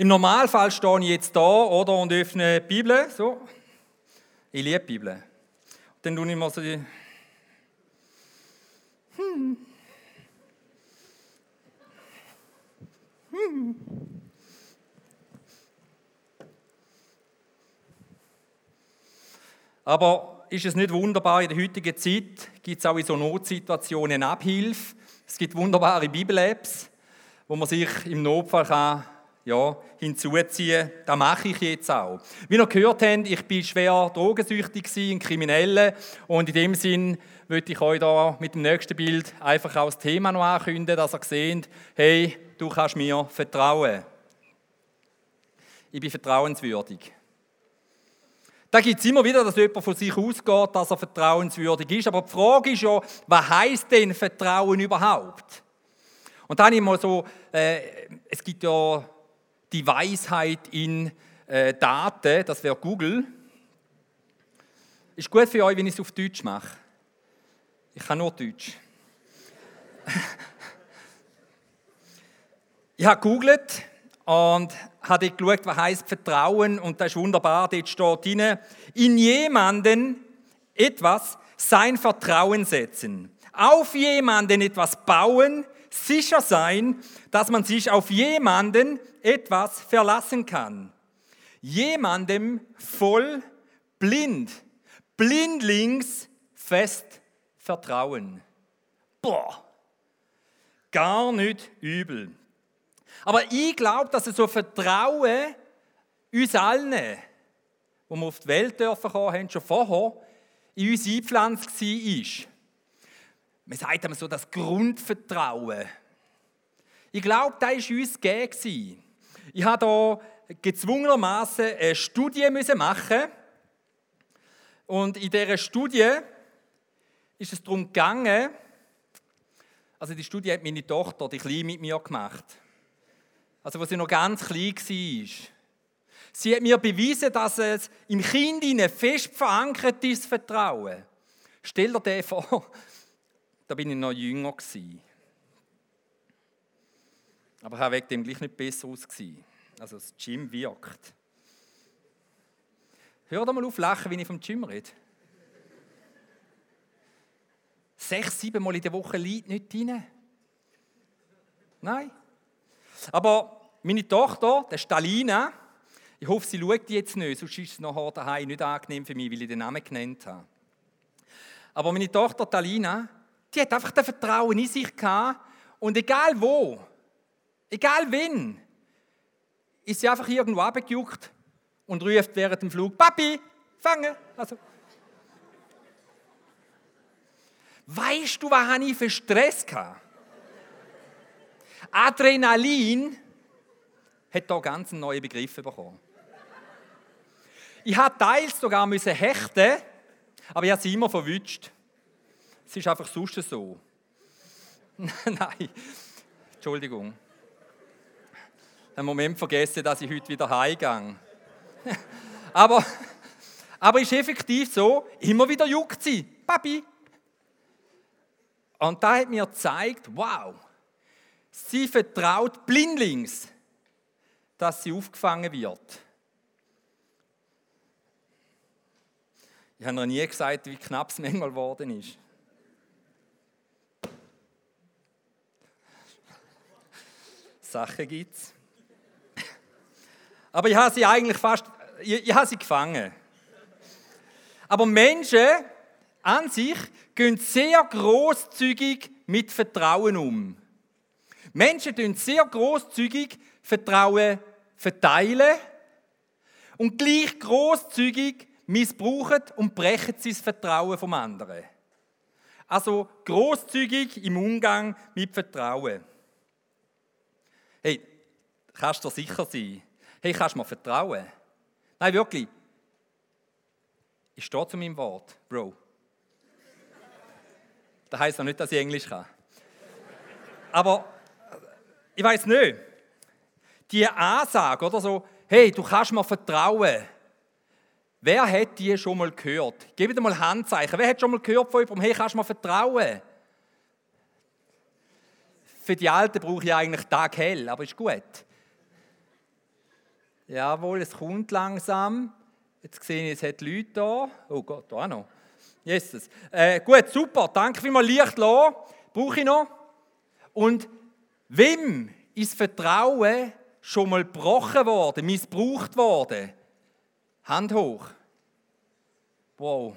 Im Normalfall stehe ich jetzt da oder, und öffne die Bibel. So. Ich liebe die Bibel. Dann tue ich mal so die. Hm. Aber ist es nicht wunderbar, in der heutigen Zeit gibt es auch in so Notsituationen Abhilfe. Es gibt wunderbare Bibel-Apps, wo man sich im Notfall kann, ja, hinzuziehen. Das mache ich jetzt auch. Wie ihr gehört habt, ich bin schwer drogensüchtig, ein Krimineller. Und in dem Sinn möchte ich euch da mit dem nächsten Bild einfach auch das Thema noch ankündigen, dass ihr seht, hey, du kannst mir vertrauen. Ich bin vertrauenswürdig. Da gibt es immer wieder, dass jemand von sich ausgeht, dass er vertrauenswürdig ist. Aber die Frage ist ja, was heißt denn Vertrauen überhaupt? Und dann mal so, äh, es gibt ja die Weisheit in äh, Daten, das wäre Google. Ist gut für euch, wenn ich es auf Deutsch mache. Ich kann nur Deutsch. ich habe googelt und habe geschaut, was heißt Vertrauen und das ist wunderbar. Dort steht drin, in jemanden etwas sein Vertrauen setzen, auf jemanden etwas bauen, sicher sein, dass man sich auf jemanden etwas verlassen kann. Jemandem voll blind, blindlings fest vertrauen. Boah, gar nicht übel. Aber ich glaube, dass es so Vertrauen uns allen, wo wir auf die Welt dürfen kommen, haben schon vorher in uns eingepflanzt war. Man sagt immer so das Grundvertrauen. Ich glaube, das war uns gegeben. Ich habe hier gezwungenermaßen eine Studie machen und in dieser Studie ist es darum gegangen, also die Studie hat meine Tochter, die Kleine, mit mir gemacht also wo sie noch ganz klein war. Sie hat mir bewiesen, dass es im Kind fest verankert ist, Vertrauen. Stell dir das vor, da bin ich noch jünger gewesen. Aber ich habe wegen dem gleich nicht besser ausgesehen. Also das Gym wirkt. Hör doch mal auf lachen, wenn ich vom Gym rede. Sechs, sieben Mal in der Woche liegt nicht drin. Nein. Aber meine Tochter, der Stalina, ich hoffe, sie schaut jetzt nicht, sonst ist es nachher daheim nicht angenehm für mich, weil ich den Namen genannt habe. Aber meine Tochter Talina, die hat einfach das Vertrauen in sich gehabt und egal wo, egal wen, ist sie einfach irgendwo abgejuckt und ruft während dem Flug, Papi, fangen. Also, weißt du, was ich für Stress hatte? Adrenalin hat hier ganz neue Begriffe bekommen. Ich habe teils sogar hechten, aber ich habe sie immer verwünscht. Es ist einfach sonst so. Nein, Entschuldigung. Einen Moment vergessen, dass ich heute wieder heimgehe. aber, aber ist effektiv so, immer wieder juckt sie. Papi. Und da hat mir gezeigt, wow, sie vertraut blindlings dass sie aufgefangen wird. Ich habe noch nie gesagt, wie knapp es manchmal geworden ist. Sachen gibt es. Aber ich habe sie eigentlich fast, ich, ich habe sie gefangen. Aber Menschen an sich gehen sehr großzügig mit Vertrauen um. Menschen tun sehr großzügig Vertrauen verteilen und gleich großzügig missbrauchen und brechen sie das Vertrauen vom anderen. Also großzügig im Umgang mit Vertrauen. Hey, kannst du sicher sein? Hey, kannst du mir vertrauen? Nein, wirklich. Ich stehe zu meinem Wort, Bro. Das heisst noch nicht, dass ich Englisch kann. Aber ich weiß nicht die Ansage, oder so, hey, du kannst mir vertrauen. Wer hat die schon mal gehört? Dir mal Handzeichen. Wer hat schon mal gehört von jemandem, hey, kannst du mir vertrauen? Für die Alten brauche ich eigentlich Tag hell, aber ist gut. Jawohl, es kommt langsam. Jetzt sehe ich, es hat Leute da. Oh Gott, da auch noch. Jesus. Äh, gut, super. Danke vielmals. Licht lassen. Brauche ich noch. Und wem ist Vertrauen schon mal gebrochen worden, missbraucht worden? Hand hoch. Wow.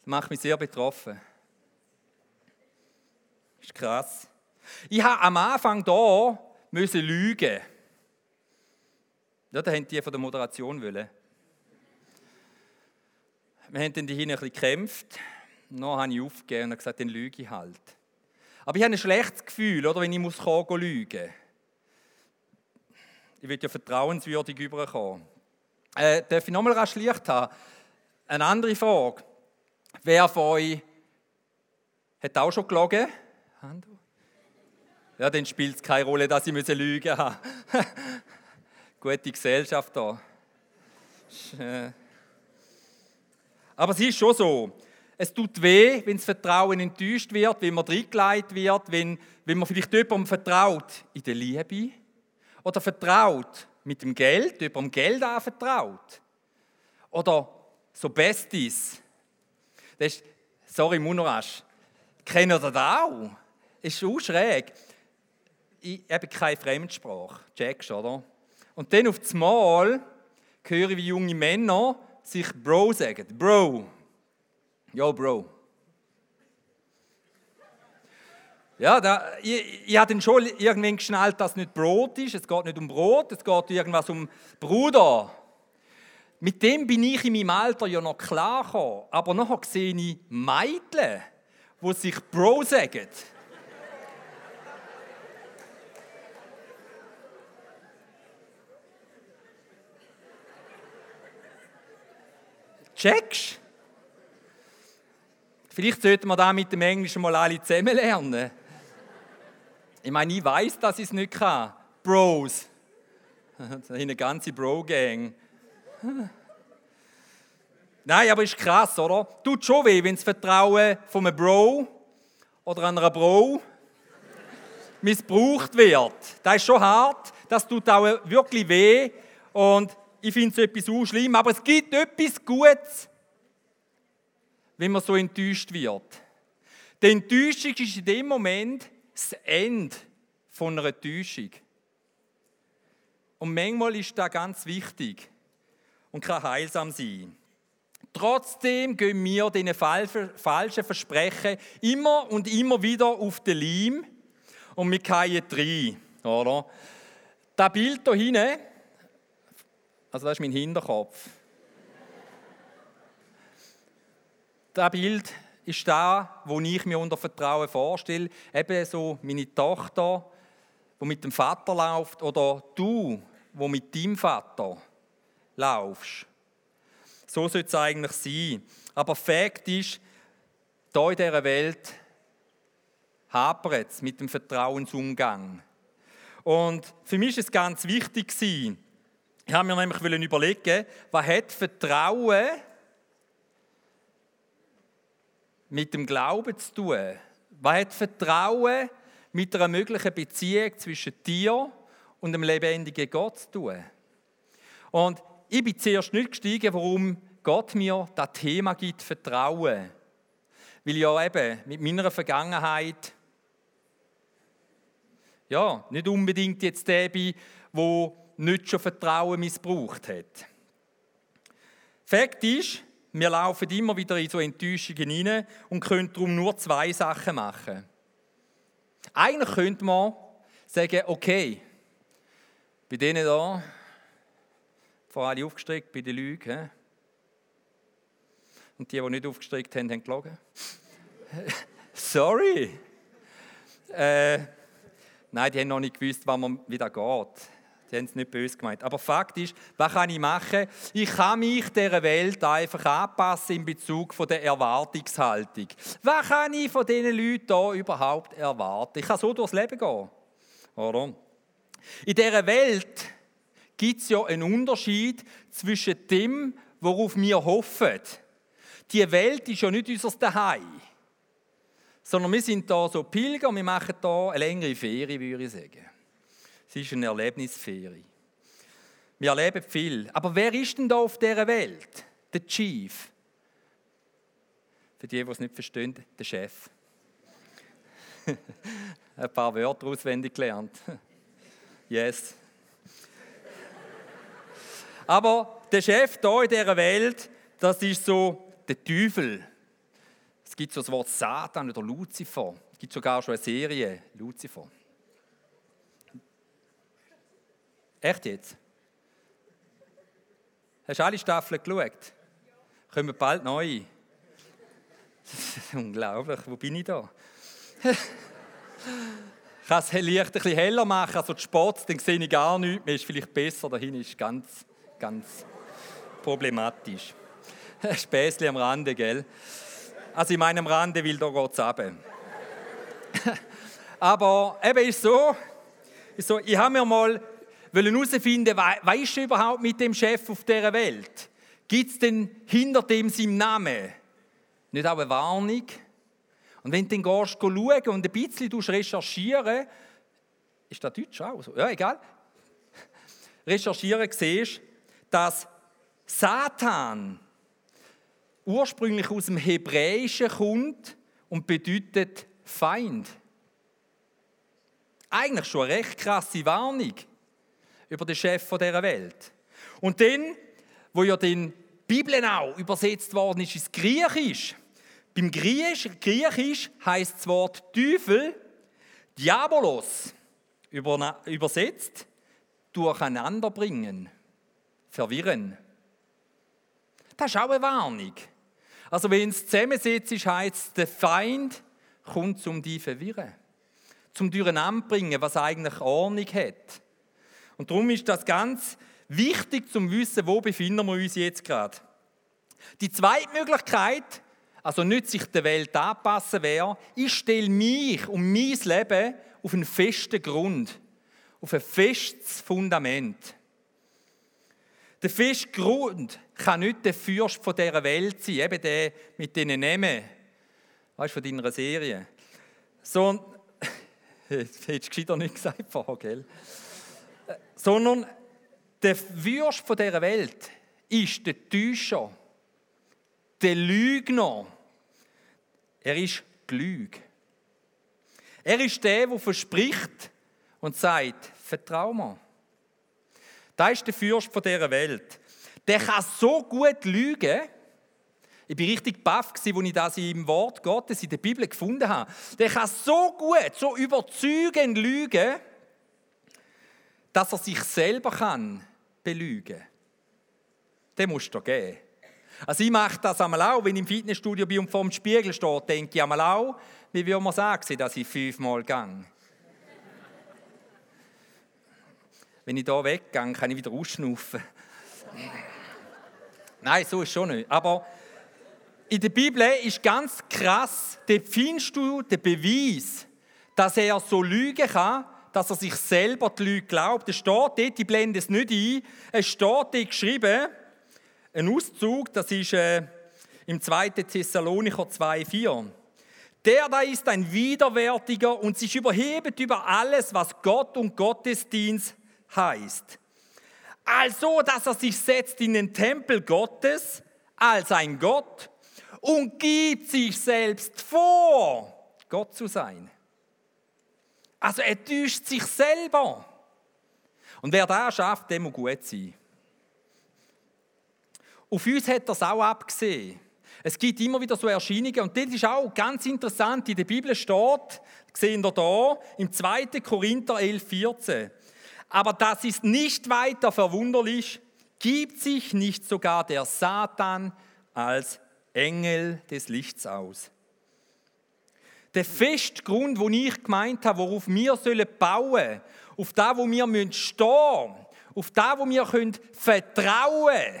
Das macht mich sehr betroffen. Das ist krass. Ich habe am Anfang da müssen lügen. Ja, da haben die von der Moderation wollen. Wir haben dann die ein bisschen gekämpft. Dann habe ich aufgegeben und gesagt, dann lüge ich halt. Aber ich habe ein schlechtes Gefühl, oder, wenn ich muss kommen, lügen Ich will ja vertrauenswürdig überkommen. Äh, darf ich nochmal rasch Licht haben? Eine andere Frage. Wer von euch hat auch schon gelogen? Ja, dann spielt es keine Rolle, dass ich lügen muss. Gute Gesellschaft da. Äh. Aber es ist schon so. Es tut weh, wenn das Vertrauen enttäuscht wird, wenn man reingelegt wird, wenn, wenn man vielleicht jemandem vertraut in der Liebe oder vertraut mit dem Geld, jemandem Geld anvertraut. Oder so Besties. Das ist, sorry, Munorasch. Kennt ihr das auch? Ist auch schräg. Habe keine Fremdsprache. Checkst oder? Und dann auf das Mal höre ich, wie junge Männer sich Bro sagen. Bro. Yo, Bro. Ja, da, ich, ich habe dann schon irgendwann geschnallt, dass es nicht Brot ist. Es geht nicht um Brot, es geht irgendwas um Bruder. Mit dem bin ich in meinem Alter ja noch klar gekommen. Aber nachher sehe ich Mädchen, die sich Bro sagen. Checkst? Vielleicht sollten wir da mit dem Englischen mal alle zusammen lernen. Ich meine, ich weiß, dass ich es nicht kann. Bros. Eine ganze Bro-Gang. Nein, aber ist krass, oder? Tut schon weh, wenn das Vertrauen von einem Bro oder einer Bro missbraucht wird. Das ist schon hart, das tut auch wirklich weh. Und ich finde es etwas so schlimm, aber es gibt etwas Gutes, wenn man so enttäuscht wird. Die Enttäuschung ist in dem Moment das Ende von einer Täuschung. Und manchmal ist das ganz wichtig und kann heilsam sein. Trotzdem gehen wir diesen falschen Versprechen immer und immer wieder auf den Leim und wir fallen rein. Oder? Das Bild hier hinten also das ist mein Hinterkopf. Das Bild ist da, wo ich mir unter Vertrauen vorstelle. Eben so meine Tochter, die mit dem Vater läuft, oder du, wo mit deinem Vater laufst. So sollte es eigentlich sein. Aber Fakt ist, hier in dieser Welt hapert es mit dem Vertrauensumgang. Und für mich ist es ganz wichtig, ich habe mir nämlich überlegen, was hat Vertrauen mit dem Glauben zu tun? Was hat Vertrauen mit einer möglichen Beziehung zwischen dir und dem lebendigen Gott zu tun? Und ich bin zuerst nicht gestiegen, warum Gott mir das Thema gibt, Vertrauen. Weil ja eben mit meiner Vergangenheit ja, nicht unbedingt jetzt der bin, wo nicht schon Vertrauen missbraucht hat. Fakt ist, wir laufen immer wieder in so Enttäuschungen hinein und können darum nur zwei Sachen machen. Eigentlich könnte man sagen, okay, bei denen da, vor allem aufgestreckt bei den Lügen, und die, die nicht aufgestreckt haben, haben gelogen. Sorry. Äh, nein, die haben noch nicht gewusst, wann man wieder geht. Sie haben es nicht böse gemeint. Aber Fakt ist, was kann ich machen? Ich kann mich dieser Welt einfach anpassen in Bezug von der Erwartungshaltung. Was kann ich von diesen Leuten hier überhaupt erwarten? Ich kann so durchs Leben gehen. Oder? In dieser Welt gibt es ja einen Unterschied zwischen dem, worauf wir hoffen. Die Welt ist ja nicht unser Daheim. Sondern wir sind da so Pilger, wir machen da eine längere Ferie, würde ich sagen. Es ist eine Erlebnisferie. Wir erleben viel. Aber wer ist denn da auf dieser Welt? Der Chief. Für die, die es nicht verstehen, der Chef. Ein paar Wörter auswendig gelernt. Yes. Aber der Chef hier in dieser Welt, das ist so der Teufel. Es gibt so das Wort Satan oder Luzifer. Es gibt sogar schon eine Serie, Luzifer. Echt jetzt? Hast du alle Staffeln geschaut? Kommen bald neu. unglaublich, wo bin ich da? ich kann es Licht ein bisschen heller machen, also die Spots, dann sehe ich gar nichts mehr, ist vielleicht besser, dahin ist ganz, ganz problematisch. Späßli am Rande, gell? Also in meinem Rande, will da geht es Aber eben ist so, ist so ich habe mir mal herausfinden, was ist überhaupt mit dem Chef auf dieser Welt? Gibt es denn hinter dem seinem Namen nicht auch eine Warnung? Und wenn du dann gehst, schauen und ein bisschen recherchieren, ist das Deutsch auch so? Ja, egal. Recherchieren siehst, dass Satan ursprünglich aus dem Hebräischen kommt und bedeutet Feind. Eigentlich schon eine recht krasse Warnung über den Chef dieser Welt. Und dann, wo ja die Bibel auch übersetzt worden ist ins Griechisch, beim Griechisch, Griechisch heißt das Wort Teufel Diabolos übersetzt durcheinanderbringen, verwirren. Das ist auch eine Warnung. Also wenn es zusammensetzt, heißt es, der Feind kommt zum die verwirren, zum Durcheinanderbringen, was eigentlich Ordnung hat. Und darum ist das ganz wichtig zum Wissen, wo befinden wir uns jetzt gerade. Die zweite Möglichkeit, also nicht sich der Welt anpassen wäre, ich stelle mich und mein Leben auf einen festen Grund, auf ein festes Fundament. Der feste Grund kann nicht der Fürst von dieser Welt sein, eben der mit diesen Namen, weißt du, von deiner Serie. So, hättest du gescheiter nicht gesagt vorher, gell? Sondern der Fürst von dieser Welt ist der Täuscher, der Lügner. Er ist die Lüge. Er ist der, der verspricht und sagt, vertrau mir. Das ist der Fürst von dieser Welt. Der kann so gut lügen. Ich bin richtig baff, als ich das im Wort Gottes in der Bibel gefunden habe. Der kann so gut, so überzeugend lügen, dass er sich selber kann belügen kann. Den musst du geben. Also ich mache das einmal auch, wenn ich im Fitnessstudio bin und vor dem Spiegel stehe, denke ich einmal auch, wie würde man sagen, dass ich fünfmal gehe. Wenn ich hier weggehe, kann ich wieder ausschnaufen. Nein, so ist schon nicht. Aber in der Bibel ist ganz krass, da findest du den Beweis, dass er so lügen kann, dass er sich selber die Lüge glaubt. Es steht dort, ich blende es nicht ein, es steht dort geschrieben, ein Auszug, das ist äh, im 2. Thessalonicher 2,4. Der da ist ein Widerwärtiger und sich überhebt über alles, was Gott und Gottesdienst heißt. Also, dass er sich setzt in den Tempel Gottes als ein Gott und gibt sich selbst vor, Gott zu sein. Also er täuscht sich selber. Und wer das schafft, der muss gut sein. Auf uns hat es auch abgesehen. Es gibt immer wieder so Erscheinungen und das ist auch ganz interessant. In der Bibel steht, sehen wir hier, im 2. Korinther 11, 14. Aber das ist nicht weiter verwunderlich, gibt sich nicht sogar der Satan als Engel des Lichts aus. Der feste Grund, wo ich gemeint habe, worauf wir sollen bauen, auf da, wo wir stehen müssen, auf da, wo wir vertrauen können,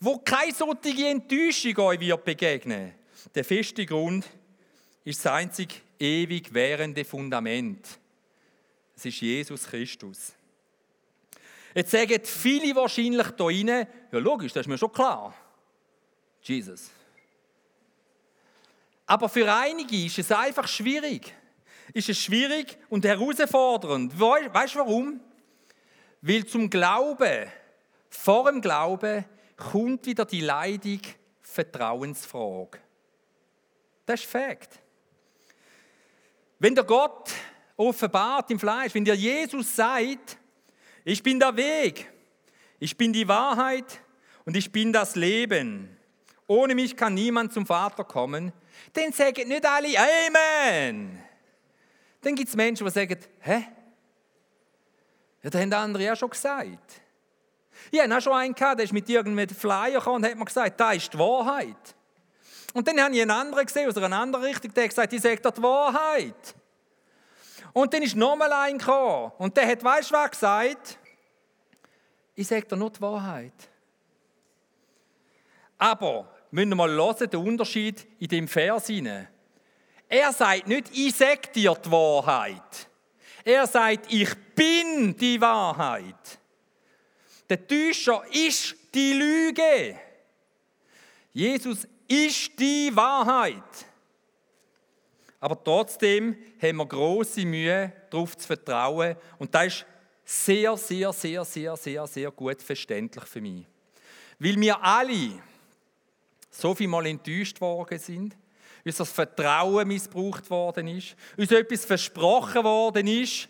wo keine solche Enttäuschung euch wird begegnen. Der feste Grund ist das einzig ewig währende Fundament. Es ist Jesus Christus. Jetzt sagen viele wahrscheinlich hier rein, ja logisch, das ist mir schon klar. Jesus. Aber für einige ist es einfach schwierig. Ist es schwierig und herausfordernd. Weißt du warum? Weil zum Glauben, vor dem Glauben, kommt wieder die Leidung Vertrauensfrage. Das ist Fakt. Wenn der Gott offenbart im Fleisch, wenn dir Jesus sagt, ich bin der Weg, ich bin die Wahrheit und ich bin das Leben. Ohne mich kann niemand zum Vater kommen. Dann sagen nicht alle Amen. Dann gibt es Menschen, die sagen, hä? Ja, das haben andere ja schon gesagt. Ich hatte auch schon einen, gehabt, der ist mit irgendeinem Flyer gekommen und hat mir gesagt, da ist die Wahrheit. Und dann habe ich einen anderen gesehen, aus einer anderen Richtung, der hat gesagt, ich sage dir die Wahrheit. Und dann ist nochmal ein gekommen und der hat, weißt du was gesagt? Ich sage dir nur die Wahrheit. Aber, müssen wir mal hören, den Unterschied in dem Vers hinein. Er sagt nicht, ich sage dir die Wahrheit. Er sagt, ich bin die Wahrheit. Der Täuscher ist die Lüge. Jesus ist die Wahrheit. Aber trotzdem haben wir große Mühe, darauf zu vertrauen. Und das ist sehr, sehr, sehr, sehr, sehr, sehr gut verständlich für mich. Weil wir alle so viel Mal enttäuscht worden sind, unser Vertrauen missbraucht worden ist, uns etwas versprochen worden ist,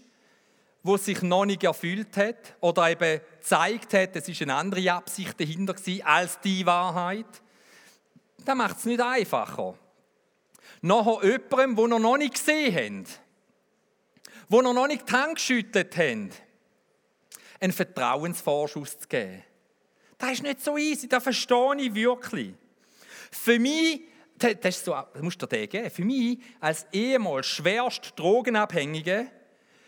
wo sich noch nicht erfüllt hat oder eben gezeigt hat, es ist eine andere Absicht dahinter als die Wahrheit. Das macht es nicht einfacher. Nachher jemandem, wo noch nicht gesehen habt, wo noch nicht die Hand geschüttelt habt, einen Vertrauensvorschuss zu geben. Das ist nicht so easy, das verstehe ich wirklich. Für mich, das, ist so, das musst du dir geben, für mich als ehemals schwerst Drogenabhängige,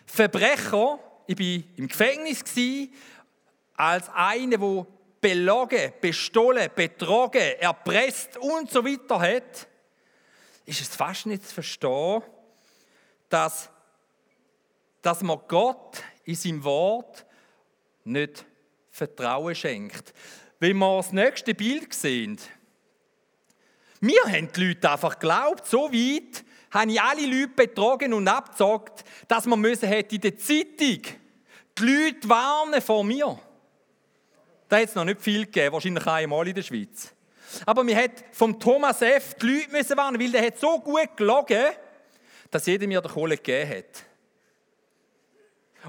Verbrecher, ich war im Gefängnis als einer, der belogen, bestohlen, betrogen, erpresst und so weiter hat, ist es fast nicht zu verstehen, dass, dass man Gott in seinem Wort nicht Vertrauen schenkt. Wenn wir das nächste Bild sehen, wir haben die Leute einfach geglaubt, so weit habe ich alle Leute betrogen und abgezockt, dass man müssen hätte in der Zeitung die Leute warnen vor mir. Da hat es noch nicht viel gegeben, wahrscheinlich einmal in der Schweiz. Aber wir hat vom Thomas F. die Leute müssen warnen, weil der hat so gut gelogen, dass jeder mir der Kohle gegeben hat.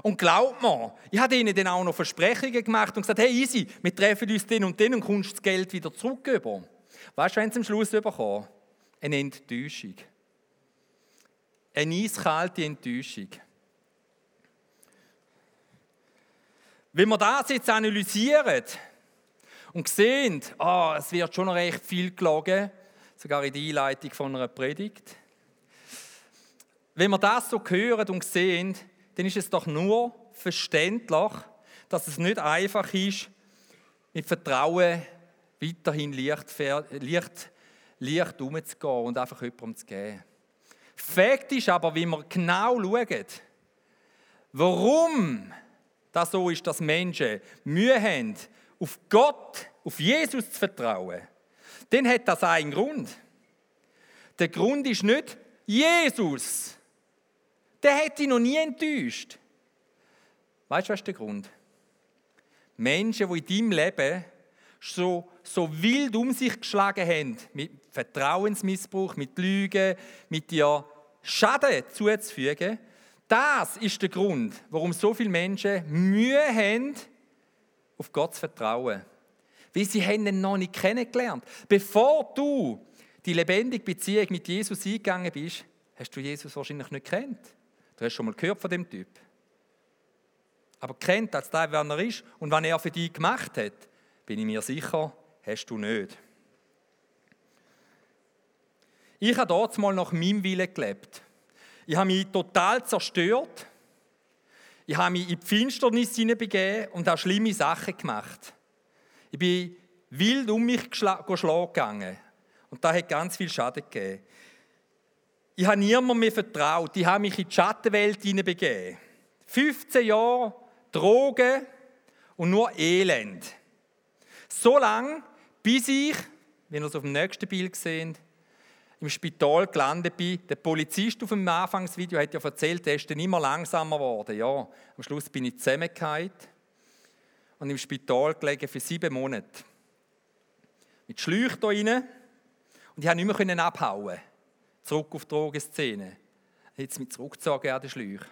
Und glaubt mir, ich habe ihnen dann auch noch Versprechungen gemacht und gesagt, hey easy, wir treffen uns den und den und kommst das Geld wieder zurück über. Weißt du, wenn sie am Schluss bekommen? Eine Enttäuschung. Eine eiskalte Enttäuschung. Wenn wir das jetzt analysieren und sehen, oh, es wird schon recht viel gelogen, sogar in der Einleitung von einer Predigt. Wenn wir das so hören und sehen, dann ist es doch nur verständlich, dass es nicht einfach ist, mit Vertrauen weiterhin leicht, leicht, leicht umzugehen und einfach jemandem zu geben. Fakt ist aber, wie wir genau schauen, warum das so ist, dass Menschen Mühe haben, auf Gott, auf Jesus zu vertrauen, dann hat das einen Grund. Der Grund ist nicht Jesus. Der hätte dich noch nie enttäuscht. Weißt du, was ist der Grund? Menschen, die in deinem Leben so, so wild um sich geschlagen haben, mit Vertrauensmissbrauch, mit Lügen, mit dir Schaden zuzufügen, das ist der Grund, warum so viele Menschen Mühe haben, auf Gott zu vertrauen. Weil sie haben ihn noch nicht kennengelernt. Bevor du die lebendige Beziehung mit Jesus eingegangen bist, hast du Jesus wahrscheinlich nicht kennt. Du hast schon mal gehört von dem Typ. Aber kennt als der, wer er ist und was er für dich gemacht hat, bin ich mir sicher, hast du nicht. Ich habe dort mal nach meinem Willen gelebt. Ich habe mich total zerstört. Ich habe mich in die Finsternis hineinbegeben und habe schlimme Sachen gemacht. Ich bin wild um mich geschlagen gegangen. Und da hat ganz viel Schaden gegeben. Ich habe niemandem mehr vertraut. Ich habe mich in die Schattenwelt hineinbegeben. 15 Jahre Drogen und nur Elend. So lange, bis ich, wenn ihr es auf dem nächsten Bild seht, im Spital gelandet bin. Der Polizist auf dem Anfangsvideo hat ja erzählt, er ist dann immer langsamer geworden. Ja, am Schluss bin ich zusammengefallen. und im Spital gelegen für sieben Monate. Mit Schläuchen hier rein. Und ich konnte nicht mehr abhauen. Zurück auf die Drogenszene. Jetzt mich zurückgezogen an den Schläuchen.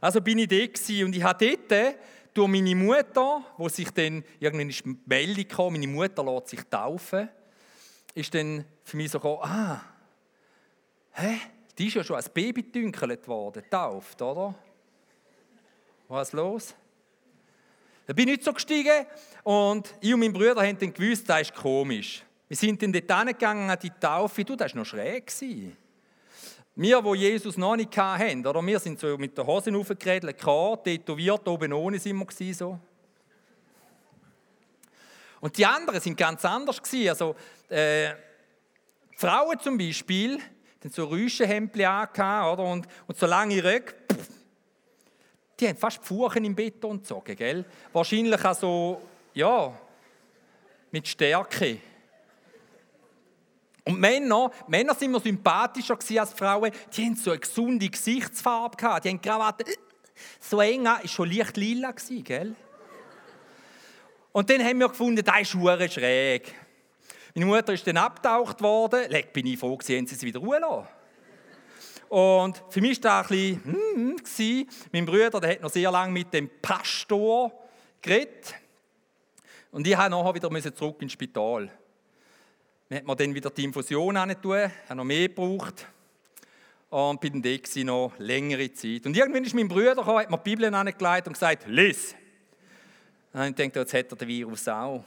Also bin ich dort und ich habe dort durch meine Mutter, wo sich dann irgendwann ist die Meldung kam, meine Mutter lässt sich taufen, ist dann für mich so gekommen, ah, hä, die ist ja schon als Baby dünkelt worden, getauft, oder? Was ist los? Da bin ich so gestiegen und ich und mein Bruder haben dann gewusst, das ist komisch. Wir sind dann dort hingegangen an die Taufe, du, das war noch schräg. Gewesen. Wir, die Jesus noch nicht hatten, oder? wir sind so mit der Hose aufgeredelt, tätowiert, oben ohne sind wir so. Und die anderen sind ganz anders gewesen. Also, äh, Frauen zum Beispiel, die so Rüschenhemdchen angehabt, oder? Und, und so lange Röcke, die haben fast die Furchen im Beton gezogen, gell? Wahrscheinlich auch so, ja, mit Stärke. Und Männer, Männer sind immer sympathischer als Frauen. Die haben so eine gesunde Gesichtsfarbe gehabt. Die haben Krawatte so eng ist schon leicht lila gell? Und dann haben wir gefunden, das ist hure schräg. Meine Mutter ist dann abgetaucht worden. Leck, bin ich froh, gewesen, haben sie sie wieder Ruhe lassen. Und für mich war das ein bisschen, hm, mein Bruder, der hat noch sehr lange mit dem Pastor geredet. Und ich musste nachher wieder zurück ins Spital. Dann hat man dann wieder die Infusion tun, habe noch mehr gebraucht. Und bin dann noch längere Zeit. Und irgendwann ist mein Bruder gekommen, hat mir die Bibel angelegt und gesagt, lies. Und ich dachte, jetzt hat er den Virus auch.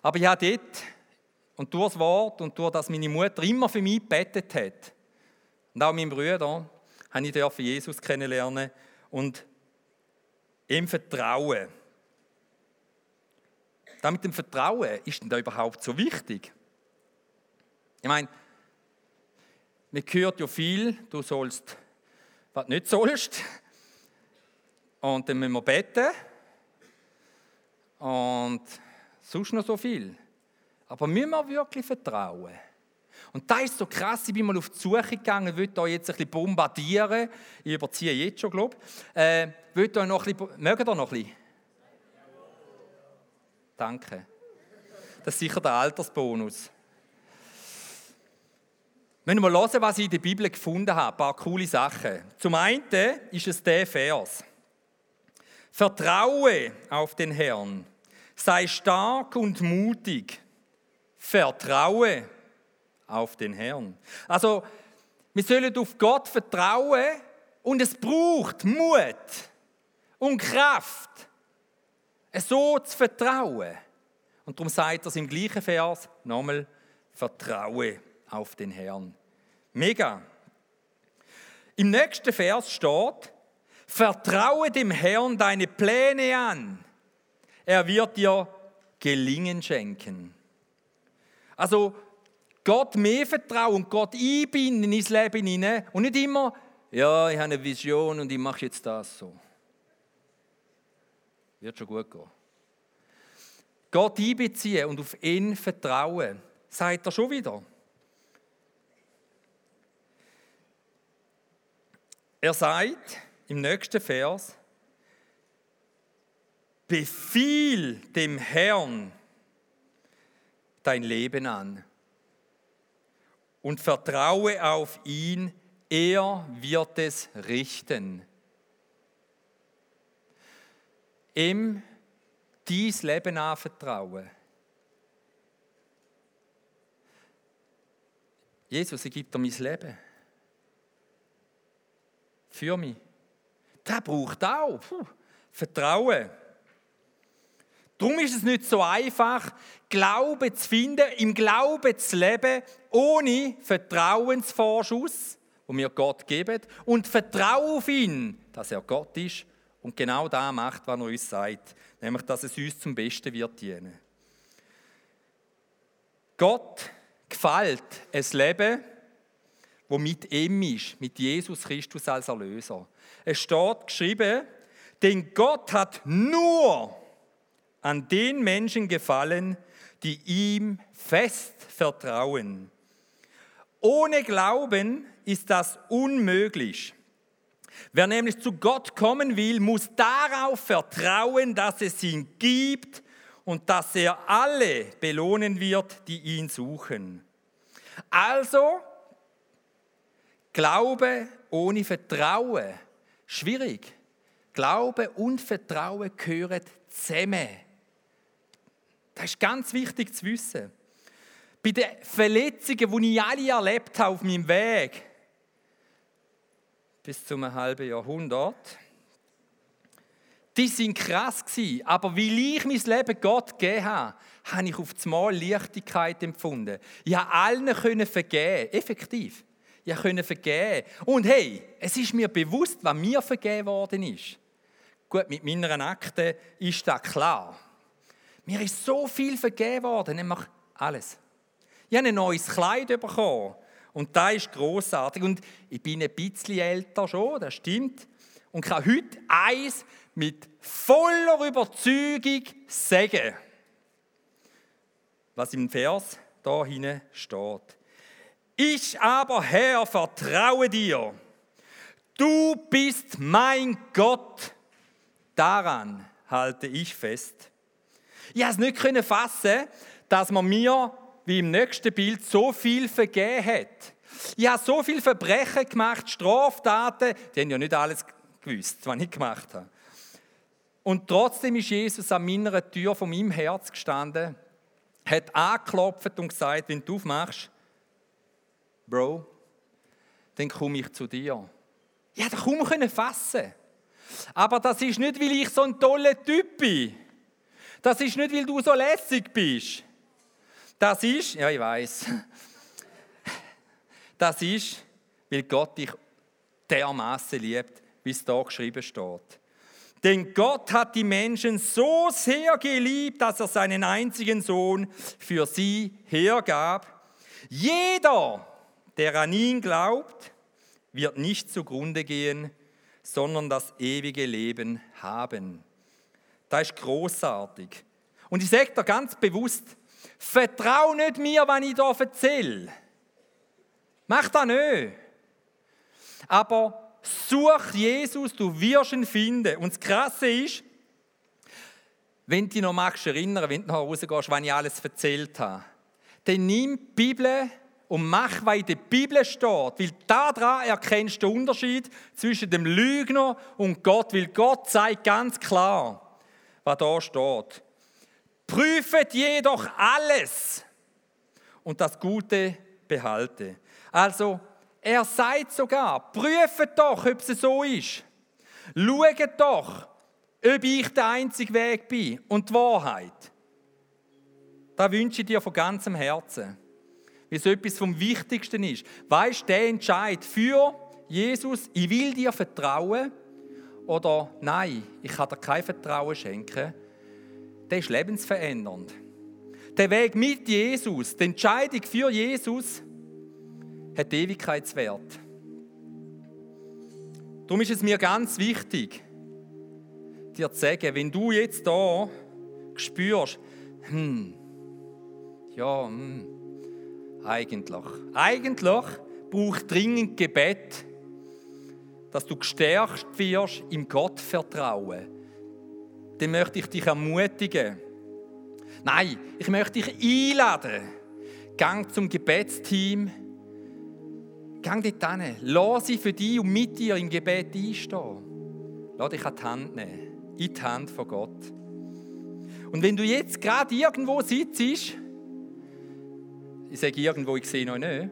Aber ich habe dort und durch das Wort und durch das meine Mutter immer für mich gebetet hat. Und auch mein Bruder habe ich Jesus kennenlernen und ihm vertrauen. Da mit dem Vertrauen ist denn da überhaupt so wichtig? Ich meine, man hört ja viel, du sollst, was nicht sollst. Und dann müssen wir beten. Und sonst noch so viel. Aber müssen wir wirklich vertrauen? Und da ist so krass, ich bin mal auf die Suche gegangen, will da jetzt ein bisschen bombardieren. Ich überziehe jetzt schon, glaube ich. Äh, ein bisschen, mögen da noch ein bisschen? Danke. Das ist sicher der Altersbonus. Wenn wir hören, was ich in der Bibel gefunden habe, ein paar coole Sachen. Zum einen ist es der Vers. Vertraue auf den Herrn, sei stark und mutig, vertraue auf den Herrn. Also, wir sollen auf Gott vertrauen und es braucht Mut und Kraft, so zu vertrauen. Und darum sagt er es im gleichen Vers nochmal, vertraue auf den Herrn. Mega. Im nächsten Vers steht, vertraue dem Herrn deine Pläne an. Er wird dir Gelingen schenken. Also Gott mehr vertrauen, Gott einbinden ins Leben hinein und nicht immer, ja, ich habe eine Vision und ich mache jetzt das so. Wird schon gut gehen. Gott einbeziehen und auf ihn vertrauen, sagt er schon wieder. Er sagt im nächsten Vers, befiehl dem Herrn dein Leben an und vertraue auf ihn, er wird es richten. Ihm dies Leben anvertrauen. Jesus, ich gebe dir mein Leben. Für mich. Der braucht auch Puh, Vertrauen. Darum ist es nicht so einfach, Glauben zu finden, im Glauben zu leben, ohne Vertrauensvorschuss, wo mir Gott gibt, und Vertrauen auf ihn, dass er Gott ist und genau da macht, was er uns sagt, nämlich, dass es uns zum Besten wird dienen. Gott gefällt ein Leben, wo mit ihm ist, mit Jesus Christus als Erlöser. Es steht geschrieben, denn Gott hat nur an den Menschen gefallen, die ihm fest vertrauen. Ohne Glauben ist das unmöglich. Wer nämlich zu Gott kommen will, muss darauf vertrauen, dass es ihn gibt und dass er alle belohnen wird, die ihn suchen. Also, Glaube ohne Vertrauen, schwierig. Glaube und Vertrauen gehören zusammen. Das ist ganz wichtig zu wissen. Bei den Verletzungen, die ich alle erlebt habe auf meinem Weg, bis zum halben Jahrhundert, die sind krass gewesen, aber weil ich mein Leben Gott gegeben habe, habe ich auf einmal Leichtigkeit empfunden. Ich habe allen können vergeben, effektiv. Ich konnte vergeben. Und hey, es ist mir bewusst, was mir vergeben worden ist. Gut, mit meiner Akte ist das klar. Mir ist so viel vergeben worden, nämlich alles. Ich habe ein neues Kleid bekommen und das ist großartig. Und ich bin ein bisschen älter schon, das stimmt. Und kann heute eins mit voller Überzeugung sagen, was im Vers da hinten steht. Ich aber, Herr, vertraue dir. Du bist mein Gott. Daran halte ich fest. Ich konnte es nicht fassen, dass man mir, wie im nächsten Bild, so viel vergeben hat. Ich habe so viele Verbrechen gemacht, Straftaten, die haben ja nicht alles gewusst, was ich gemacht habe. Und trotzdem ist Jesus an meiner Tür von meinem Herz gestanden, hat angeklopft und gesagt, wenn du aufmachst, Bro, dann komme ich zu dir. Ich hätte kaum fassen Aber das ist nicht, weil ich so ein toller Typ bin. Das ist nicht, weil du so lässig bist. Das ist, ja, ich weiß. Das ist, weil Gott dich dermaßen liebt, wie es da geschrieben steht. Denn Gott hat die Menschen so sehr geliebt, dass er seinen einzigen Sohn für sie hergab. Jeder, der an ihn glaubt, wird nicht zugrunde gehen, sondern das ewige Leben haben. Das ist großartig. Und ich sage dir ganz bewusst, vertrau nicht mir, wenn ich hier erzähle. Mach das nicht. Aber such Jesus, du wirst ihn finden. Und das Krasse ist, wenn du dich noch magst erinnern, wenn du noch rausgehst, was ich alles erzählt habe, dann nimm die Bibel und mach, was in der Bibel steht. Weil daran erkennst du den Unterschied zwischen dem Lügner und Gott. Weil Gott zeigt ganz klar, was da steht. Prüfet jedoch alles und das Gute behalte. Also, er sagt sogar, prüfet doch, ob es so ist. Schaut doch, ob ich der einzige Weg bin und die Wahrheit. Da wünsche ich dir von ganzem Herzen wie es etwas vom Wichtigsten ist. Weißt du, der Entscheid für Jesus, ich will dir vertrauen oder nein, ich kann dir kein Vertrauen schenken, der ist lebensverändernd. Der Weg mit Jesus, die Entscheidung für Jesus, hat Ewigkeitswert. Darum ist es mir ganz wichtig, dir zu sagen, wenn du jetzt da spürst, hm, ja, hm, eigentlich? Eigentlich braucht dringend Gebet, dass du gestärkt wirst im Gottvertrauen. Dann möchte ich dich ermutigen. Nein, ich möchte dich einladen. Gang zum Gebetsteam. Gang dort hin. Lass sie für dich und mit dir im Gebet einstehen. Lass dich an die Hand nehmen. In die Hand von Gott. Und wenn du jetzt gerade irgendwo sitzt, ich sage irgendwo, ich sehe noch nicht.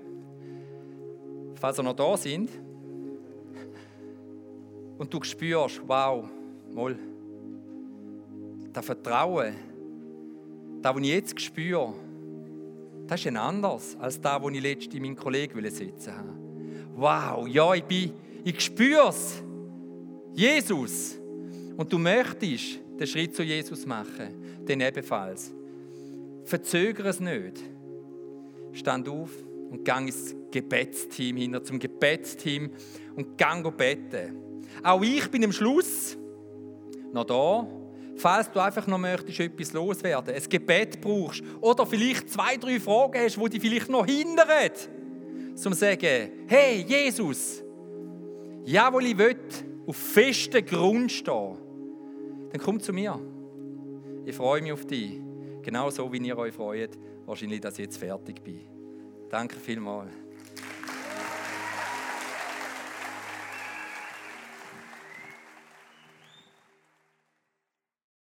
Falls ihr noch da sind. Und du spürst, wow, mal, das Vertrauen, das, was ich jetzt spüre, das ist ein anderes als das, was ich letztens meinen Kollegen sitzen habe. Wow, ja, ich, bin, ich spüre es. Jesus. Und du möchtest den Schritt zu Jesus machen, dann ebenfalls. Verzögere es nicht stand auf und gang ins Gebetsteam hinter zum Gebetsteam und gang beten. Auch ich bin am Schluss noch da, falls du einfach noch möchtest etwas loswerden, ein Gebet brauchst oder vielleicht zwei, drei Fragen hast, die vielleicht noch hindern, zum sagen, hey Jesus, Jawohl, ich will auf festen Grund stehen. Dann komm zu mir. Ich freue mich auf dich. Genauso wie ihr euch freut, wahrscheinlich, dass ich jetzt fertig bin. Danke vielmals.